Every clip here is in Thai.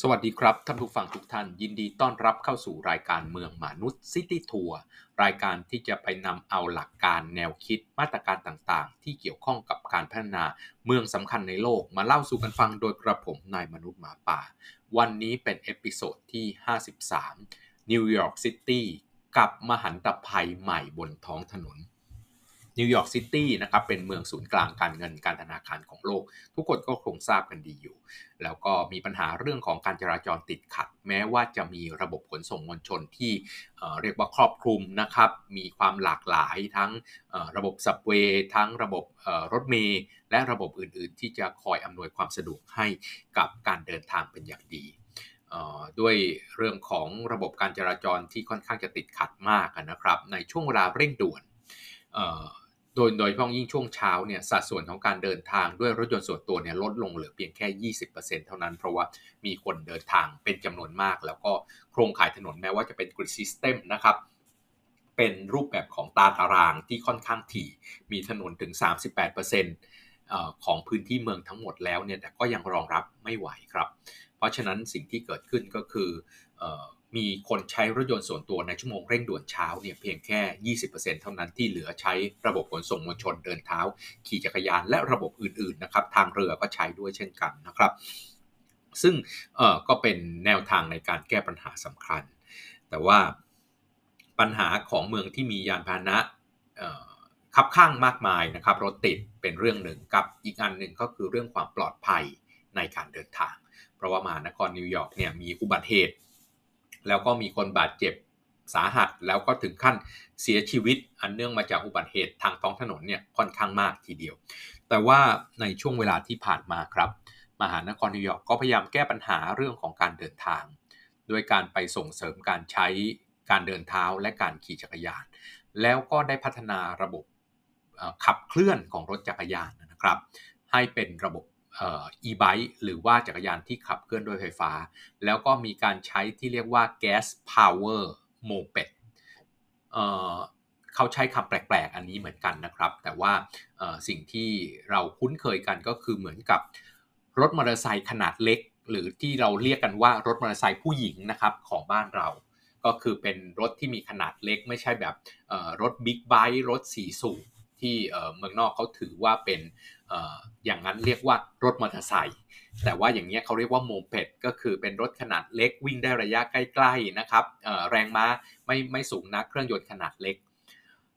สวัสดีครับ ท่านผู้ฟังทุกท่าน ยินดีต้อนรับเข้าสู่รายการเมืองมนุษย์ City Tour รายการที่จะไปนำเอาหลักการแนวคิดมาตรการต่างๆ ที่เกี่ยวข้องกับการพัฒนาเมืองสำคัญในโลกมาเล่าสู่กันฟังโดยกระผมนายมนุษย์หมาป่า วันนี้เป็น episode ที่ 53 นิวยอร์กซิตี้กับมหันตภัยใหม่บนท้องถนน นิวยอร์กซิตี้นะครับเป็นเมืองศูนย์กลางการเงินการธนาคารของโลก ทุกคนก็คงทราบกันดีอยู่ แล้วก็มีปัญหาเรื่องของการจราจรติดขัด แม้ว่าจะมีระบบขนส่งมวลชนที่เรียกว่าครอบคลุมนะครับ มีความหลากหลายทั้งระบบสับเวย์ทั้งระบบรถเมล์และระบบอื่นๆ ที่จะคอยอำนวยความสะดวกให้กับการเดินทางเป็นอย่างดีด้วยเรื่องของระบบการจราจรที่ค่อนข้างจะติดขัดมากนะครับ ในช่วงเวลาเร่งด่วน โดยโดยเฉพาะยิ่งช่วงเช้าเนี่ยสัดส่วนของการเดินทางด้วยรถยนต์ส่วนตัวเนี่ยลดลงเหลือเพียงแค่ 20%เท่านั้น เพราะว่ามีคนเดินทางเป็นจำนวนมาก แล้วก็โครงข่ายถนนแม้ว่าจะเป็นกริดซิสเต็มนะครับเป็นรูปแบบของตาตารางที่ค่อนข้างถี่ มีถนนถึง 38%ของพื้นที่เมืองทั้งหมดแล้วเนี่ยแต่ก็ยังรองรับไม่ไหวครับ เพราะฉะนั้นสิ่งที่เกิดขึ้นก็คือ มีคนใช้รถยนต์ส่วนตัวในชั่วโมงเร่งด่วนเช้าเนี่ยเพียงแค่ 20%เท่านั้นที่เหลือใช้ระบบขนส่งมวลชนเดินเท้า ขี่จักรยานและระบบอื่นๆนะครับทางเรือก็ใช้ด้วยเช่นกันนะครับ ซึ่งก็เป็นแนวทางในการแก้ปัญหาสำคัญ แต่ว่าปัญหาของเมืองที่มียานพาหนะขับข้างมากมายนะครับรถติดเป็นเรื่องหนึ่งกับอีกอันหนึ่งก็คือเรื่องความปลอดภัยในการเดินทาง เพราะว่ามหานครนิวยอร์กเนี่ยมีอุบัติเหตุ แล้วก็มีคนบาดเจ็บสาหัสแล้วก็ถึงขั้นเสียชีวิตอันเนื่องมาจากอุบัติเหตุทางท้องถนนเนี่ยค่อนข้างมากทีเดียว แต่ว่าในช่วงเวลาที่ผ่านมาครับ มหานครนิวยอร์กก็พยายามแก้ปัญหาเรื่องของการเดินทาง ด้วยการไปส่งเสริมการใช้การเดินเท้าและการขี่จักรยาน แล้วก็ได้พัฒนาระบบขับเคลื่อนของรถจักรยานนะครับ ให้เป็นระบบ e-bike หรือว่าจักรยานที่ขับเคลื่อนด้วยไฟฟ้า แล้วก็มีการใช้ที่เรียกว่า gas power moped เขาใช้คำแปลก ๆ อันนี้เหมือนกันนะครับ แต่ว่าสิ่งที่เราคุ้นเคยกันก็คือเหมือนกับรถมอเตอร์ไซค์ขนาดเล็ก หรือที่เราเรียกกันว่ารถมอเตอร์ไซค์ผู้หญิงนะครับของบ้านเรา ก็คือเป็นรถที่มีขนาดเล็กไม่ใช่แบบรถบิ๊กไบค์รถสีสูง ที่เมืองนอกเขาถือว่าเป็นอย่างนั้นเรียกว่ารถมอเตอร์ไซค์แต่ว่าอย่างนี้เขาเรียกว่าโมเปดก็คือเป็นรถขนาดเล็กวิ่งได้ระยะใกล้ๆนะครับแรงม้าไม่ไม่สูงนักเครื่องยนต์ขนาดเล็ก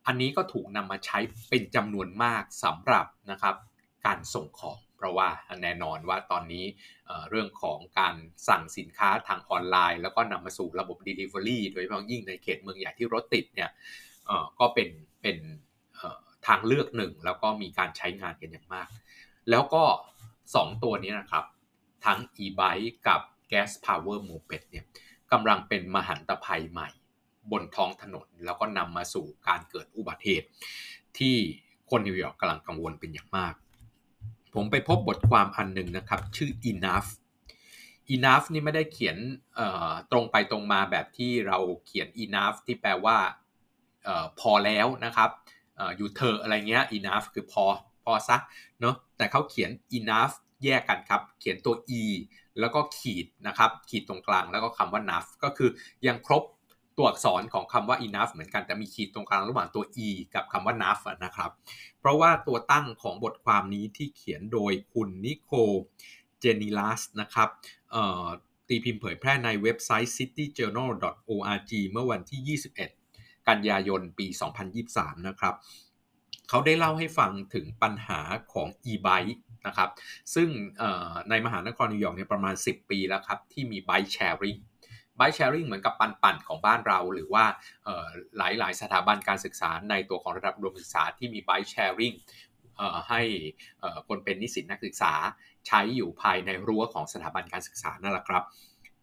อันนี้ก็ถูกนำมาใช้เป็นจำนวนมากสำหรับนะครับการส่งของ เพราะว่าแน่นอนว่าตอนนี้เรื่องของการสั่งสินค้าทางออนไลน์ แล้วก็นำมาสู่ระบบ Delivery โดยเฉพาะยิ่งในเขตเมืองใหญ่ที่รถติดเนี่ยก็เป็นเป็น ทางเลือกหนึ่งแล้วก็มีการใช้งานกันอย่างมาก แล้วก็ 2 ตัวนี้นะครับ ทั้ง e-bike กับ gas power moped เนี่ยกำลังเป็นมหันตภัยใหม่ บนท้องถนน แล้วก็นำมาสู่การเกิดอุบัติเหตุ ที่คนนิวยอร์กกำลังกังวลเป็นอย่างมาก ผมไปพบบทความอันหนึ่งนะครับ ชื่อ enough enough นี่ไม่ได้เขียนตรงไปตรงมาแบบที่เราเขียน enough ที่แปลว่าพอแล้วนะครับ อยู่เธออะไรเงี้ย enough คือพอพอซักเนาะแต่เขาเขียน enough แยกกันครับ เขียนตัว e แล้วก็ขีดนะครับขีดตรงกลางแล้วก็คำว่า enough ก็คือยังครบตัวอักษรของคำว่า enough เหมือนกันแต่มีขีดตรงกลางระหว่างตัว e กับคำว่า enough นะครับ เพราะว่าตัวตั้งของบทความนี้ที่เขียนโดยคุณนิโคเจนิลัสนะครับตีพิมพ์เผยแพร่ในเว็บไซต์ cityjournal.org เมื่อวันที่ 21 กันยายนปี 2023 นะครับเขาได้เล่าให้ฟังถึงปัญหาของ e-bike นะครับซึ่งในมหานครนิวยอร์กเนี่ยประมาณ 10 ปีแล้วครับที่มี bike sharing bike sharing เหมือนกับปันป่นของบ้านเรา หรือว่าหลายๆสถาบันการศึกษาในตัวของระดับรวมศึกษาที่มี bike sharing ให้คนเป็นนิสิตนักศึกษาใช้อยู่ภายในรั้วของสถาบันการศึกษานั่นแหละครับ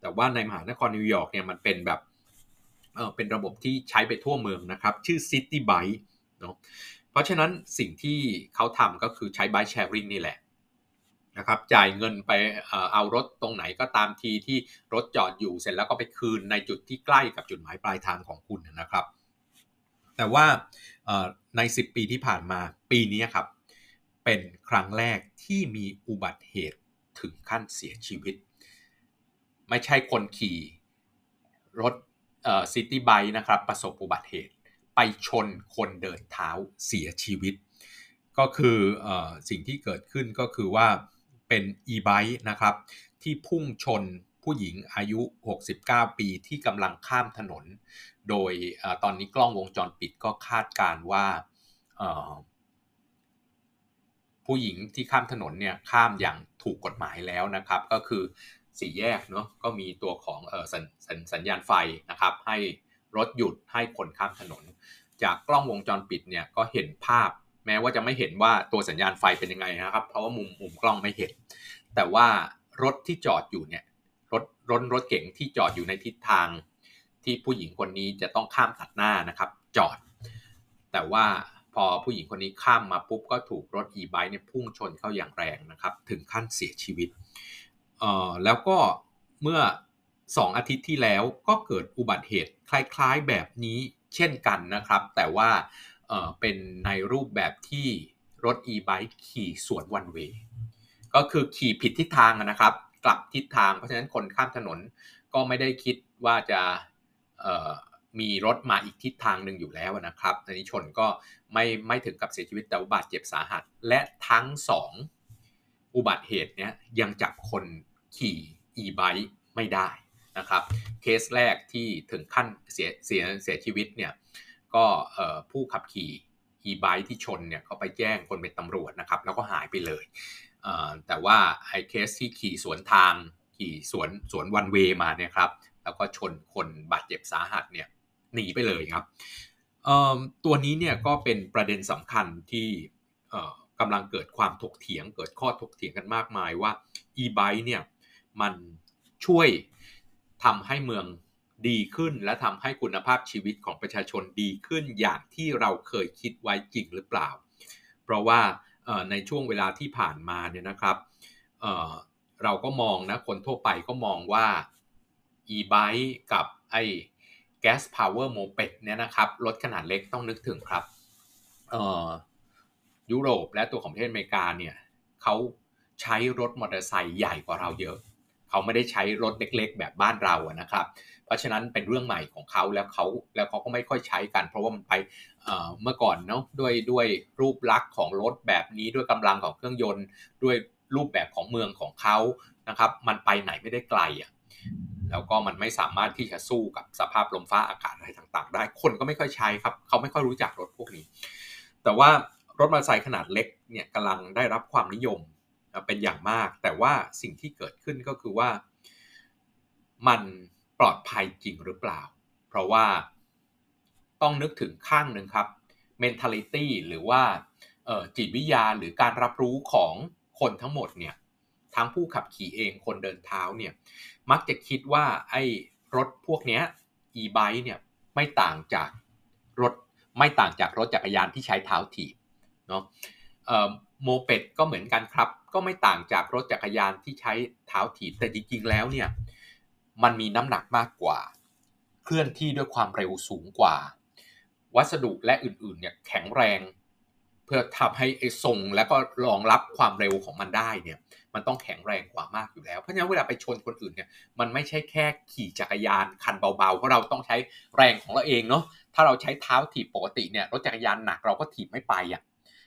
แต่ว่าในมหานครนิวยอร์กเนี่ยมันเป็นแบบ เป็นระบบที่ใช้ไปทั่วเมืองนะครับ ชื่อ City Bike เนาะเพราะฉะนั้นสิ่งที่เขาทำก็คือใช้ Bike Sharing นี่แหละนะครับจ่ายเงินไปเอารถตรงไหนก็ตามทีที่รถจอดอยู่เสร็จแล้วก็ไปคืนในจุดที่ใกล้กับจุดหมายปลายทางของคุณนะครับ แต่ว่าใน 10 ปีที่ผ่านมาปีนี้ครับ เป็นครั้งแรกที่มีอุบัติเหตุถึงขั้นเสียชีวิต ไม่ใช่คนขี่รถ ซิตี้ไบค์นะครับประสบอุบัติเหตุ ไปชนคนเดินเท้าเสียชีวิต ก็คืออสิ่งที่เกิดขึ้นก็คือว่าเป็น e-bike นะครับ ที่พุ่งชนผู้หญิงอายุ 69 ปีที่กำลังข้ามถนน โดยอตอนนี้กล้องวงจรปิดก็คาดการว่าผู้หญิงที่ข้ามถนนเนี่ยข้ามอย่างถูกกฎหมายแล้วนะครับ ก็คือ สี่แยกเนาะก็มีตัวของเออสสสัญญาณไฟนะครับ ให้รถหยุดให้คนข้ามถนน จากกล้องวงจรปิดเนี่ยก็เห็นภาพ แม้ว่าจะไม่เห็นว่าตัวสัญญาณไฟเป็นยังไงนะครับ เพราะว่ามุมมุมกล้องไม่เห็น แต่ว่ารถที่จอดอยู่เนี่ยรถรถรถเก๋งที่จอดอยู่ในทิศทาง ที่ผู้หญิงคนนี้จะต้องข้ามตัดหน้านะครับ จอด แต่ว่าพอผู้หญิงคนนี้ข้ามมาปุ๊บก็ถูกรถอีไบค์เนี่ยพุ่งชนเข้าอย่างแรงนะครับ ถึงขั้นเสียชีวิต เอ่อแล้วก็เมื่อ 2 อาทิตย์ที่แล้วก็เกิดอุบัติเหตุคล้ายๆแบบนี้เช่นกันนะครับ แต่ว่าเอ่อเป็นในรูปแบบที่รถ e-bike ขี่สวนวันเวก็คือขี่ผิดทิศทางนะครับ กลับทิศทางเพราะฉะนั้นคนข้ามถนนก็ไม่ได้คิดว่าจะมีรถมาอีกทิศทางหนึ่งอยู่แล้วนะครับอันนี้ชนก็ไม่ไม่ถึงกับเสียชีวิตแต่บาดเจ็บสาหัส และทั้งสองอุบัติเหตุเนี้ยยังจับคน ขี่ e-bike ไม่ได้นะครับ เคสแรกที่ถึงขั้นเสียเสียเสียชีวิตเนี่ยก็ผู้ขับขี่ e-bike ที่ชนเนี่ยก็ไปแจ้งคนเป็นตำรวจนะครับ แล้วก็หายไปเลย แต่ว่าไอ้เคสที่ขี่สวนทางขี่สวนสวนวันเวมาเนี่ยครับ แล้วก็ชนคนบาดเจ็บสาหัสเนี่ยหนีไปเลยครับ ตัวนี้เนี่ยก็เป็นประเด็นสำคัญที่กำลังเกิดความถกเถียง เกิดข้อถกเถียงกันมากมายว่า e-bike เนี่ย มันช่วยทำให้เมืองดีขึ้น และทำให้คุณภาพชีวิตของประชาชนดีขึ้นอย่างที่เราเคยคิดไว้จริงหรือเปล่า เพราะว่าในช่วงเวลาที่ผ่านมาเนี่ยนะครับเเราก็มองนะคนทั่วไปก็มองว่า e-bike กับไอ้ gas power moped เนี่ยนะครับรถขนาดเล็กต้องนึกถึงครับยุโรปและตัวของประเทศอเมริกาเนี่ยเขาใช้รถมอเตอร์ไซค์ใหญ่กว่าเราเยอะ เขาไม่ได้ใช้รถเล็ก ๆ แบบบ้านเราอะนะครับ เพราะฉะนั้นเป็นเรื่องใหม่ของเขาแล้วเขาแล้วเขาก็ไม่ค่อยใช้กัน เพราะว่ามันไปเมื่อก่อนเนาะด้วยด้วยรูปลักษณ์ของรถแบบนี้ด้วยกำลังของเครื่องยนต์ ด้วยรูปแบบของเมืองของเขานะครับ มันไปไหนไม่ได้ไกลอะแล้วก็มันไม่สามารถที่จะสู้กับสภาพลมฟ้าอากาศอะไรต่างๆ ได้ คนก็ไม่ค่อยใช้ครับ เขาไม่ค่อยรู้จักรถพวกนี้ แต่ว่ารถมอเตอร์ไซค์ขนาดเล็กเนี่ยกำลังได้รับความนิยม เป็นอย่างมาก แต่ว่าสิ่งที่เกิดขึ้นก็คือว่า มันปลอดภัยจริงหรือเปล่า เพราะว่าต้องนึกถึงข้างหนึ่งครับ mentality หรือว่าจิตวิทยาหรือการรับรู้ของคนทั้งหมดเนี่ยทั้งผู้ขับขี่เองคนเดินเท้าเนี่ยมักจะคิดว่าไอ้รถพวกนี้ e-bike เนี่ยไม่ต่างจากรถไม่ต่างจากรถจักรยานที่ใช้เท้าถีบเนาะโมเปดก็เหมือนกันครับ ก็ไม่ต่างจากรถจักรยานที่ใช้เท้าถีบแต่จริงๆแล้วเนี่ยมันมีน้ำหนักมากกว่า เคลื่อนที่ด้วยความเร็วสูงกว่า วัสดุและอื่นๆเนี่ยแข็งแรง เพื่อทำให้ไอ้ทรงและก็รองรับความเร็วของมันได้เนี่ยมันต้องแข็งแรงกว่ามากอยู่แล้ว เพราะฉะนั้นเวลาไปชนคนอื่นเนี่ยมันไม่ใช่แค่ขี่จักรยานคันเบาๆเพราะเราต้องใช้แรงของเราเองเนาะถ้าเราใช้เท้าถีบปกติเนี่ยรถจักรยานหนักเราก็ถีบไม่ไปอะ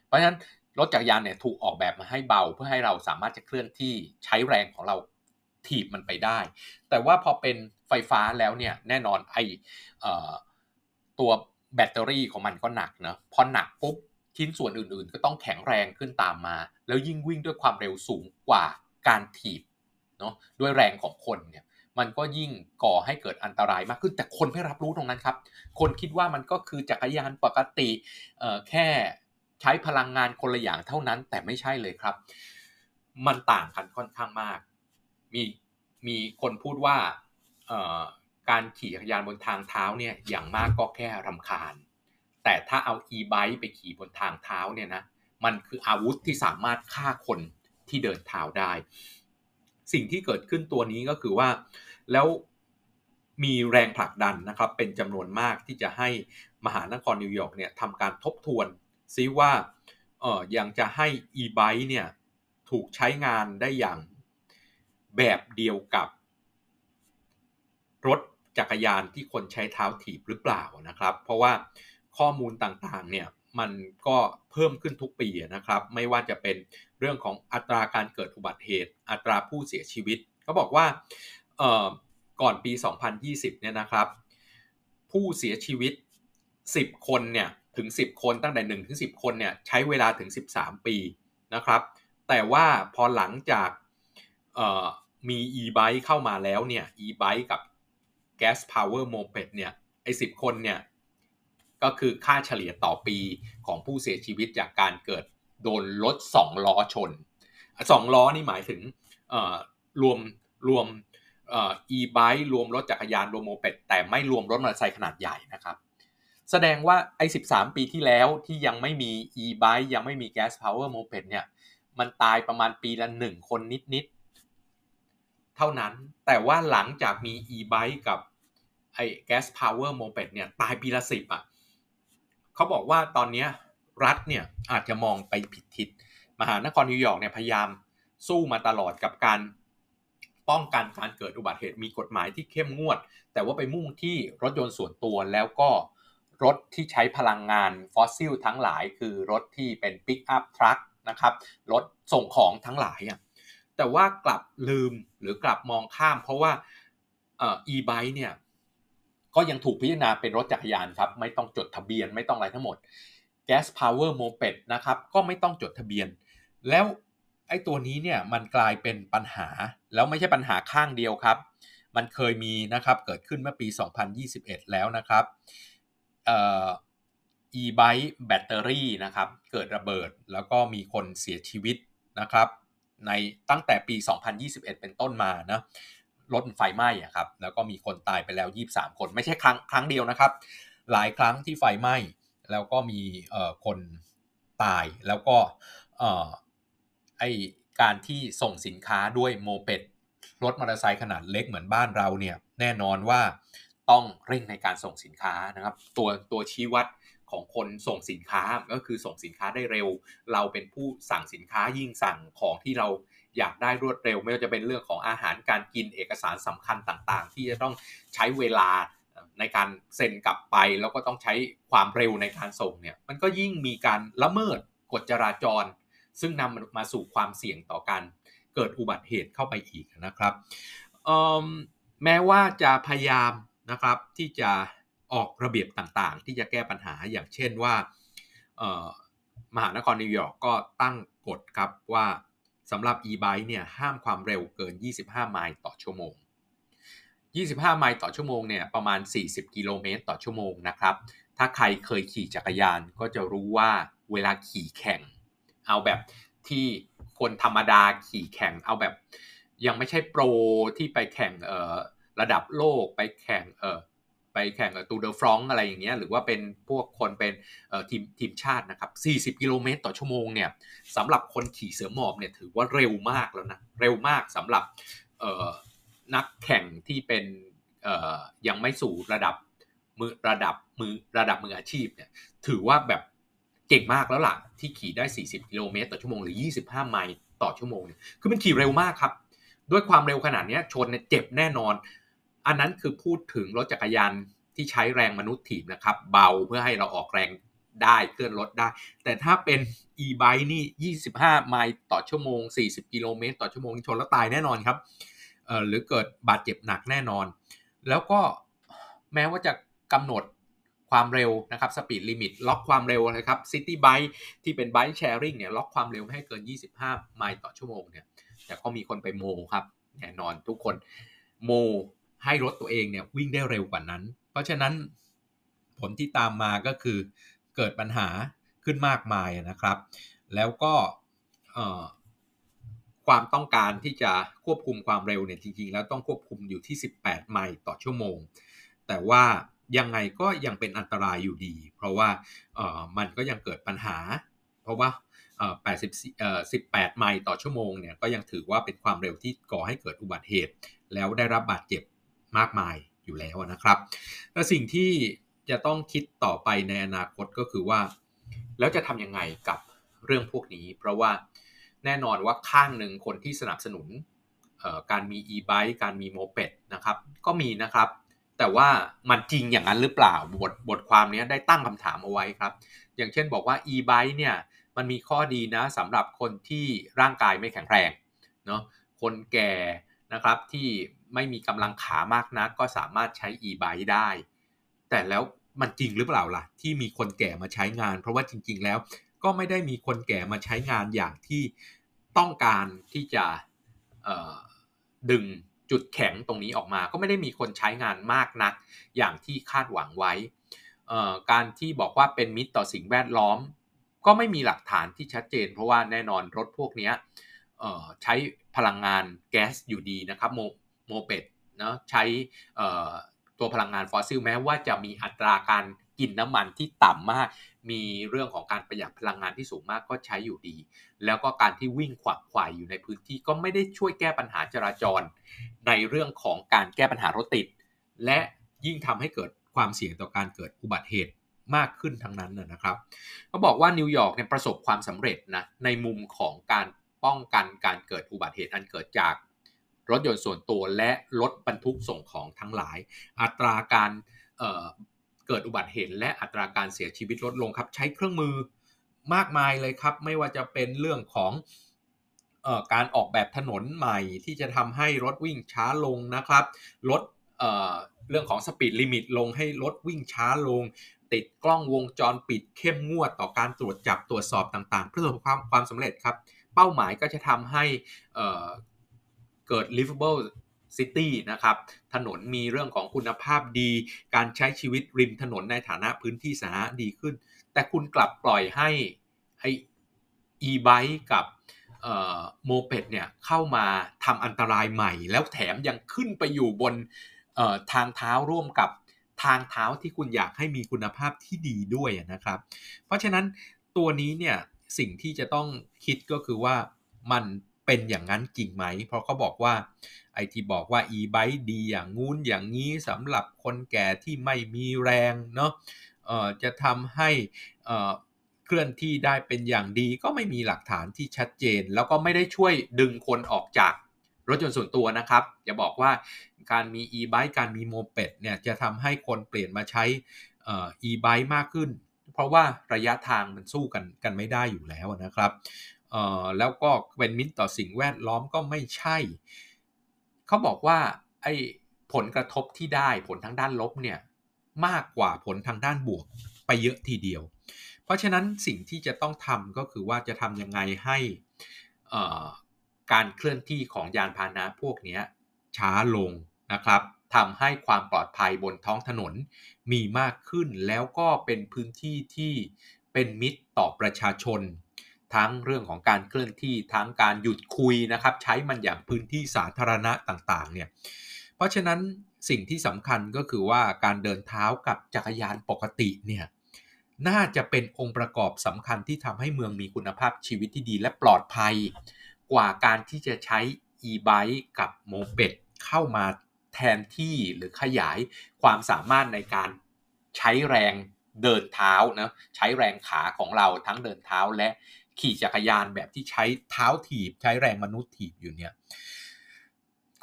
เพราะฉะนั้น รถจักรยานเนี่ยถูกออกแบบมาให้เบาเพื่อให้เราสามารถจะเคลื่อนที่ใช้แรงของเราถีบมันไปได้ แต่ว่าพอเป็นไฟฟ้าแล้วเนี่ยแน่นอนไอตัวแบตเตอรี่ของมันก็หนักเนะพอหนักปุ๊บชิ้นส่วนอื่นๆ ก็ต้องแข็งแรงขึ้นตามมา แล้วยิ่งวิ่งด้วยความเร็วสูงกว่าการถีบเนาะด้วยแรงของคนเนี่ยมันก็ยิ่งก่อให้เกิดอันตรายมากขึ้น แต่คนไม่รับรู้ตรงนั้นครับ คนคิดว่ามันก็คือจักรยานปกติแค่ ใช้พลังงานคนละอย่างเท่านั้น แต่ไม่ใช่เลยครับ มันต่างกันค่อนข้างมาก มีมีคนพูดว่าการขี่จักรยานบนทางเท้าเนี่ยอย่างมากก็แค่รำคาญ แต่ถ้าเอา e-bike ไปขี่บนทางเท้าเนี่ยนะมันคืออาวุธที่สามารถฆ่าคนที่เดินเท้าได้ สิ่งที่เกิดขึ้นตัวนี้ก็คือว่าแล้วมีแรงผลักดันนะครับเป็นจำนวนมากที่จะให้มหานครนิวยอร์กเนี่ยทำการทบทวน ซิว่าเออยังจะให้ e-bike เนี่ยถูกใช้งานได้อย่างแบบเดียวกับ รถจักรยานที่คนใช้เท้าถีบหรือเปล่านะครับ เพราะว่าข้อมูลต่างๆเนี่ยมันก็เพิ่มขึ้นทุกปีนะครับ ไม่ว่าจะเป็นเรื่องของอัตราการเกิดอุบัติเหตุ อัตราผู้เสียชีวิตเขาบอกว่าก่อนปี 2020 เนี่ยนะครับ ผู้เสียชีวิต 10 คนเนี่ย ถึง 10 คนตั้งแต่1ถึง10 คนเนี่ยใช้เวลาถึง 13 ปีนะครับ แต่ว่าพอหลังจากมี e-bike เข้ามาแล้วเนี่ย e-bike กับ gas power moped เนี่ยไอ้10 คนเนี่ยก็คือค่าเฉลี่ยต่อปีของผู้เสียชีวิตจากการเกิดโดนรถ2ล้อชน 2 ล้อนี่หมายถึงรวมรวมอ่อ e-bike รวมรถจักรยานรวมโมเป็ดแต่ไม่รวมรถมอเตอร์ไซค์ขนาดใหญ่นะครับ แสดงว่าไอ้13 ปีที่แล้วที่ยังไม่มี e-bike ยังไม่มี gas power moped เนี่ย มันตายประมาณปีละ1คนนิดๆ เท่านั้น แต่ว่าหลังจากมี e-bike กับไอ้ gas power moped เนี่ย ตายปีละ10อะเขาบอกว่าตอนนี้รัฐเนี่ยอาจจะมองไปผิดทิศ มหานครนิวยอร์กเนี่ยพยายามสู้มาตลอดกับการป้องกันการเกิดอุบัติเหตุมีกฎหมายที่เข้มงวด แต่ว่าไปมุ่งที่รถยนต์ส่วนตัวแล้วก็ รถที่ใช้พลังงานฟอสซิลทั้งหลาย คือรถที่เป็น pickup truckนะครับรถส่งของทั้งหลายอะแต่ว่ากลับลืมหรือกลับมองข้าม เพราะว่าอ่อ e-bike เนี่ยก็ยังถูกพิจารณาเป็นรถจักรยานครับไม่ต้องจดทะเบียนไม่ต้องอะไรทั้งหมด Gas Power Moped นะครับก็ไม่ต้องจดทะเบียน แล้วไอ้ตัวนี้เนี่ยมันกลายเป็นปัญหาแล้วไม่ใช่ปัญหาข้างเดียวครับ มันเคยมีนะครับเกิดขึ้นเมื่อปี 2021 แล้วนะครับ เอ่อ e-bike แบตเตอรี่นะครับ เกิดระเบิดแล้วก็มีคนเสียชีวิตนะครับ ในตั้งแต่ปี 2021 เป็นต้นมานะรถไฟไหม้อะครับ แล้วก็มีคนตายไปแล้ว 23 คน ไม่ใช่ครั้งครั้งเดียวนะครับ หลายครั้งที่ไฟไหม้ แล้วก็มีคนตาย แล้วก็ไอการที่ส่งสินค้าด้วยโมเป็ด รถมอเตอร์ไซค์ขนาดเล็กเหมือนบ้านเราเนี่ย แน่นอนว่า ต้องเร่งในการส่งสินค้านะครับ ตัวตัวชี้วัดของคนส่งสินค้าก็คือส่งสินค้าได้เร็ว เราเป็นผู้สั่งสินค้ายิ่งสั่งของที่เราอยากได้รวดเร็ว ไม่ว่าจะเป็นเรื่องของอาหารการกินเอกสารสำคัญต่างๆ ที่จะต้องใช้เวลาในการเซ็นกลับไป แล้วก็ต้องใช้ความเร็วในการส่งเนี่ยมันก็ยิ่งมีการละเมิดกฎจราจร ซึ่งนำมาสู่ความเสี่ยงต่อการเกิดอุบัติเหตุเข้าไปอีกนะครับแม้ว่าจะพยายาม นะครับ ที่จะออกระเบียบต่างๆ ที่จะแก้ปัญหาอย่างเช่นว่ามหานครนิวยอร์กก็ตั้งกฎครับว่าสำหรับ e-bike เนี่ยห้ามความเร็วเกิน 25 ไมล์ต่อชั่วโมง 25 ไมล์ต่อชั่วโมงเนี่ยประมาณ 40 กิโลเมตรต่อชั่วโมงนะครับ ถ้าใครเคยขี่จักรยานก็จะรู้ว่าเวลาขี่แข่ง เอาแบบที่คนธรรมดาขี่แข่งเอาแบบ ยังไม่ใช่โปรที่ไปแข่งเอ่อ ระดับโลกไปแข่งเอ่อไปแข่งตูเดอฟรองอะไรอย่างเงี้ยหรือว่าเป็นพวกคนเป็นทีมทีมชาตินะครับ 40 กิโลเมตรต่อชั่วโมงเนี่ยสำหรับคนขี่เสือหมอบเนี่ยถือว่าเร็วมากแล้วนะเร็วมากสำหรับนักแข่งที่เป็นยังไม่สู่ระดับมือระดับมือระดับมืออาชีพเนี่ยถือว่าแบบเก่งมากแล้วล่ะที่ขี่ได้ 40 กิโลเมตรต่อชั่วโมงหรือ 25 ไมล์ต่อชั่วโมงเนี่ยคือมันขี่เร็วมากครับ ด้วยความเร็วขนาดนี้ชนเนี่ยเจ็บแน่นอน อันนั้นคือพูดถึงรถจักรยานที่ใช้แรงมนุษย์ถีบนะครับ เบาเพื่อให้เราออกแรงได้เคลื่อนรถได้ แต่ถ้าเป็น e-bike นี่ 25 ไมล์ต่อชั่วโมง 40 กิโลเมตร ต่อชั่วโมงชนแล้วตายแน่นอนครับหรือเกิดบาดเจ็บหนักแน่นอน แล้วก็แม้ว่าจะกำหนดความเร็วนะครับ speed limit ล็อกความเร็วนะครับ Citi Bike ที่เป็น bike sharing เนี่ยล็อกความเร็วไม่ให้เกิน 25 ไมล์ต่อชั่วโมงเนี่ยแต่ก็มีคนไปโมครับแน่นอนทุกคนโม ให้รถตัวเองเนี่ยวิ่งได้เร็วกว่านั้น เพราะฉะนั้นผลที่ตามมาก็คือเกิดปัญหาขึ้นมากมายนะครับ แล้วก็ความต้องการที่จะควบคุมความเร็วเนี่ยจริงๆ แล้วต้องควบคุมอยู่ที่ 18 ไมล์ต่อชั่วโมง แต่ว่ายังไงก็ยังเป็นอันตรายอยู่ดี เพราะว่ามันก็ยังเกิดปัญหา เพราะว่า80 18 ไมล์ต่อชั่วโมงเนี่ยก็ยังถือว่าเป็นความเร็วที่ก่อให้เกิดอุบัติเหตุ แล้วได้รับบาดเจ็บ มากมายอยู่แล้วนะครับ และสิ่งที่จะต้องคิดต่อไปในอนาคตก็คือว่า แล้วจะทำยังไงกับเรื่องพวกนี้ เพราะว่าแน่นอนว่าข้างหนึ่งคนที่สนับสนุนการมี e-bike การมีโมเป็ดนะนะครับ ก็มีนะครับ แต่ว่ามันจริงอย่างนั้นหรือเปล่าบทบทความนี้ได้ตั้งคำถามเอาไว้ครับ อย่างเช่นบอกว่า e-bike เนี่ยมันมีข้อดีนะสำหรับคนที่ร่างกายไม่แข็งแรงเนาะคนแก่นะครับที่ ไม่มีกำลังขามากนัก ก็สามารถใช้ e-bike ได้ แต่แล้วมันจริงหรือเปล่าล่ะ ที่มีคนแก่มาใช้งาน เพราะว่าจริง ๆ แล้ว ก็ไม่ได้มีคนแก่มาใช้งานอย่างที่ต้องการที่จะดึงจุดแข็งตรงนี้ออกมา ก็ไม่ได้มีคนใช้งานมากนัก อย่างที่คาดหวังไว้ การที่บอกว่าเป็นมิตรต่อสิ่งแวดล้อม ก็ไม่มีหลักฐานที่ชัดเจน เพราะว่าแน่นอนรถพวกนี้ใช้พลังงานแก๊สอยู่ดีนะครับ moped เนาะใช้ตัวพลังงานฟอสซิลแม้ว่าจะมีอัตราการกินน้ำมันที่ต่ำมาก มีเรื่องของการประหยัดพลังงานที่สูงมากก็ใช้อยู่ดี แล้วก็การที่วิ่งขวักไขว่อยู่ในพื้นที่ก็ไม่ได้ช่วยแก้ปัญหาจราจร ในเรื่องของการแก้ปัญหารถติด และยิ่งทำให้เกิดความเสี่ยงต่อการเกิดอุบัติเหตุมากขึ้นทั้งนั้นนะครับเขาบอกว่านิวยอร์กเนี่ยประสบความสำเร็จนะในมุมของการป้องกันการเกิดอุบัติเหตุอันเกิดจาก รถยนต์ส่วนตัวและรถบรรทุกส่งของทั้งหลาย อัตราการเเกิดอุบัติเหตุ และอัตราการเสียชีวิตลดลงครับ ใช้เครื่องมือมากมายเลยครับ ไม่ว่าจะเป็นเรื่องของออการออกแบบถนนใหม่ที่จะทำให้รถวิ่งช้าลงนะครับลดเเรื่องของสปีดลิมิตลงให้รถวิ่งช้าลง ติดกล้องวงจรปิดเข้มงวดต่อการตรวจจับตรวจสอบต่างๆ เพื่อความความสำเร็จครับ เป้าหมายก็จะทำให้ เกิด livable city นะครับ ถนนมีเรื่องของคุณภาพดี การใช้ชีวิตริมถนนในฐานะพื้นที่สาธารณะดีขึ้น แต่คุณกลับปล่อยให้ไอ e-bike กับโมเป็ดเนี่ยเข้ามาทำอันตรายใหม่ แล้วแถมยังขึ้นไปอยู่บนทางเท้าร่วมกับทางเท้าที่คุณอยากให้มีคุณภาพที่ดีด้วยนะครับ เพราะฉะนั้นตัวนี้เนี่ยสิ่งที่จะต้องคิดก็คือว่ามัน เป็นอย่างนั้นจริงไหม เพราะเขาบอกว่าไอที่บอกว่า e-bike ดีอย่างงู้นอย่างนี้สำหรับคนแก่ที่ไม่มีแรงเนาะจะทำให้เคลื่อนที่ได้เป็นอย่างดีก็ไม่มีหลักฐานที่ชัดเจน แล้วก็ไม่ได้ช่วยดึงคนออกจากรถยนต์ส่วนตัวนะครับอย่าบอกว่าการมี e-bike การมีโมเป็ดเนี่ยจะทำให้คนเปลี่ยนมาใช้ e-bike มากขึ้น เพราะว่าระยะทางมันสู้กันกันไม่ได้อยู่แล้วนะครับ แล้วก็เป็นมิตรต่อสิ่งแวดล้อมก็ไม่ใช่ เขาบอกว่าไอ้ผลกระทบที่ได้ผลทางด้านลบเนี่ยมากกว่าผลทางด้านบวกไปเยอะทีเดียว เพราะฉะนั้นสิ่งที่จะต้องทำก็คือว่าจะทำยังไงให้การเคลื่อนที่ของยานพาหนะพวกนี้ช้าลงนะครับทำให้ความปลอดภัยบนท้องถนนมีมากขึ้นแล้วก็เป็นพื้นที่ที่เป็นมิตรต่อประชาชน ทั้งเรื่องของการเคลื่อนที่ทั้งการหยุดคุยนะครับ ใช้มันอย่างพื้นที่สาธารณะต่างๆเนี่ยเพราะฉะนั้นสิ่งที่สำคัญก็คือว่าการเดินเท้ากับจักรยานปกติเนี่ยน่าจะเป็นองค์ประกอบสำคัญที่ทำให้เมืองมีคุณภาพชีวิตที่ดีและปลอดภัย กว่าการที่จะใช้ e-bike กับโมเปดเข้ามาแทนที่หรือขยายความสามารถในการใช้แรงเดินเท้านะใช้แรงขาของเราทั้งเดินเท้าและขี่จักรยานแบบที่ใช้เท้าถีบ ใช้แรงมนุษย์ถีบอยู่เนี่ย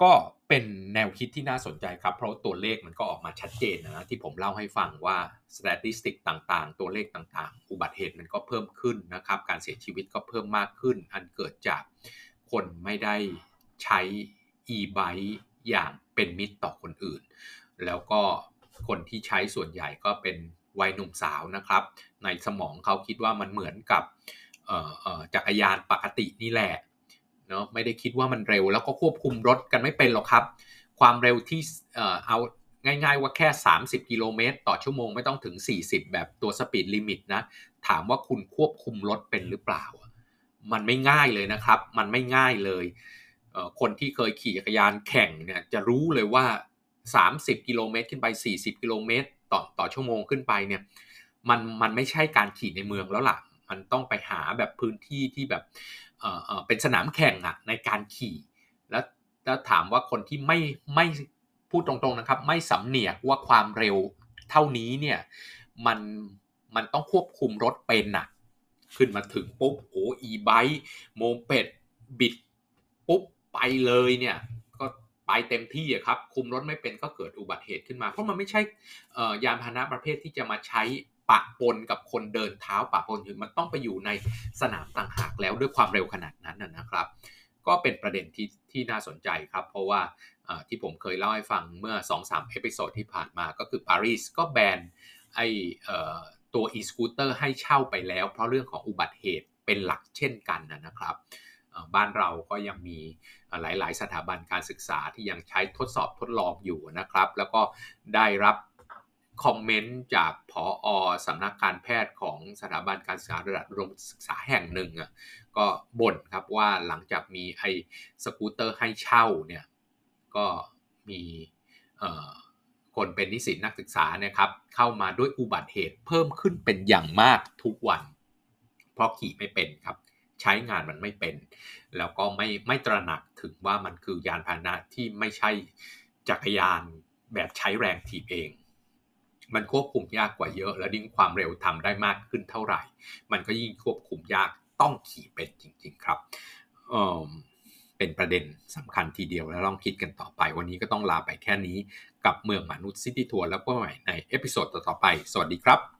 ก็เป็นแนวคิดที่น่าสนใจครับ เพราะตัวเลขมันก็ออกมาชัดเจนนะที่ผมเล่าให้ฟังว่าสถิติต่างๆ ตัวเลขต่างๆ อุบัติเหตุมันก็เพิ่มขึ้นนะครับ การเสียชีวิตก็เพิ่มมากขึ้น อันเกิดจากคนไม่ได้ใช้ e-bike อย่างเป็นมิตรต่อคนอื่น แล้วก็คนที่ใช้ส่วนใหญ่ก็เป็นวัยหนุ่มสาวนะครับ ในสมองเขาคิดว่ามันเหมือนกับ จักรยานปกตินี่แหละเนาะไม่ได้คิดว่ามันเร็ว แล้วก็ควบคุมรถกันไม่เป็นหรอกครับ ความเร็วที่เอาง่ายๆว่าแค่ 30 กิโลเมตร ต่อชั่วโมงไม่ต้องถึง 40 แบบตัว speed limit นะ ถามว่าคุณควบคุมรถเป็นหรือเปล่า มันไม่ง่ายเลยนะครับ มันไม่ง่ายเลย คนที่เคยขี่จักรยานแข่งเนี่ยจะรู้เลยว่า 30 กิโลเมตรขึ้นไป 40 กิโลเมตร ต่อต่อชั่วโมงขึ้นไปเนี่ย มันมันไม่ใช่การขี่ในเมืองแล้วล่ะ มันต้องไปหาแบบพื้นที่ที่แบบเออเป็นสนามแข่งอะในการขี่ แล้วแล้วถามว่าคนที่ไม่ไม่พูดตรงๆนะครับ ไม่สำเนียกว่าความเร็วเท่านี้เนี่ยมันมันต้องควบคุมรถเป็นอะขึ้นมาถึงปุ๊บโอ้อีไบค์โมเป็ดบิดปุ๊บไปเลยเนี่ย ไปเต็มที่ครับ คุมรถไม่เป็นก็เกิดอุบัติเหตุขึ้นมา เพราะมันไม่ใช่ยานพาหนะประเภทที่จะมาใช้ปะปนกับคนเดินเท้าปะปนอยู่มันต้องไปอยู่ในสนามต่างหากแล้วด้วยความเร็วขนาดนั้นนะครับ ก็เป็นประเด็นที่ที่น่าสนใจครับ เพราะว่าที่ผมเคยเล่าให้ฟังเมื่อ 2-3 episode ที่ผ่านมาก็คือปารีสก็แบนไอตัว e-scooter ให้เช่าไปแล้ว เพราะเรื่องของอุบัติเหตุเป็นหลักเช่นกันนะครับ บ้านเราก็ยังมีหลาย ๆ สถาบันการศึกษาที่ยังใช้ทดสอบทดลองอยู่นะครับ แล้วก็ได้รับ comment จากผอ.สำนักการแพทย์ของสถาบันการศึกษาระดับอุดมศึกษาแห่งหนึ่งอะก็บ่นครับว่าหลังจากมีไอ้สกูตเตอร์ให้เช่าเนี่ยก็มีคนเป็นนิสิตนักศึกษาเนี่ยครับเข้ามาด้วยอุบัติเหตุเพิ่มขึ้นเป็นอย่างมากทุกวัน เพราะขี่ไม่เป็นครับ ใช้งานมันไม่เป็น แล้วก็ไม่ไม่ตระหนักถึงว่ามันคือยานพาหนะที่ไม่ใช่จักรยานแบบใช้แรงถีบเอง มันควบคุมยากกว่าเยอะ และยิ่งความเร็วทำได้มากขึ้นเท่าไหร่ มันก็ยิ่งควบคุมยากต้องขี่เป็นจริง ๆ ครับเป็นประเด็นสำคัญทีเดียวแล้วลองคิดกันต่อไป วันนี้ก็ต้องลาไปแค่นี้กับเมืองมนุษย์ City Tour แล้วพบกันใหม่ใน episode ต่อๆไป สวัสดีครับ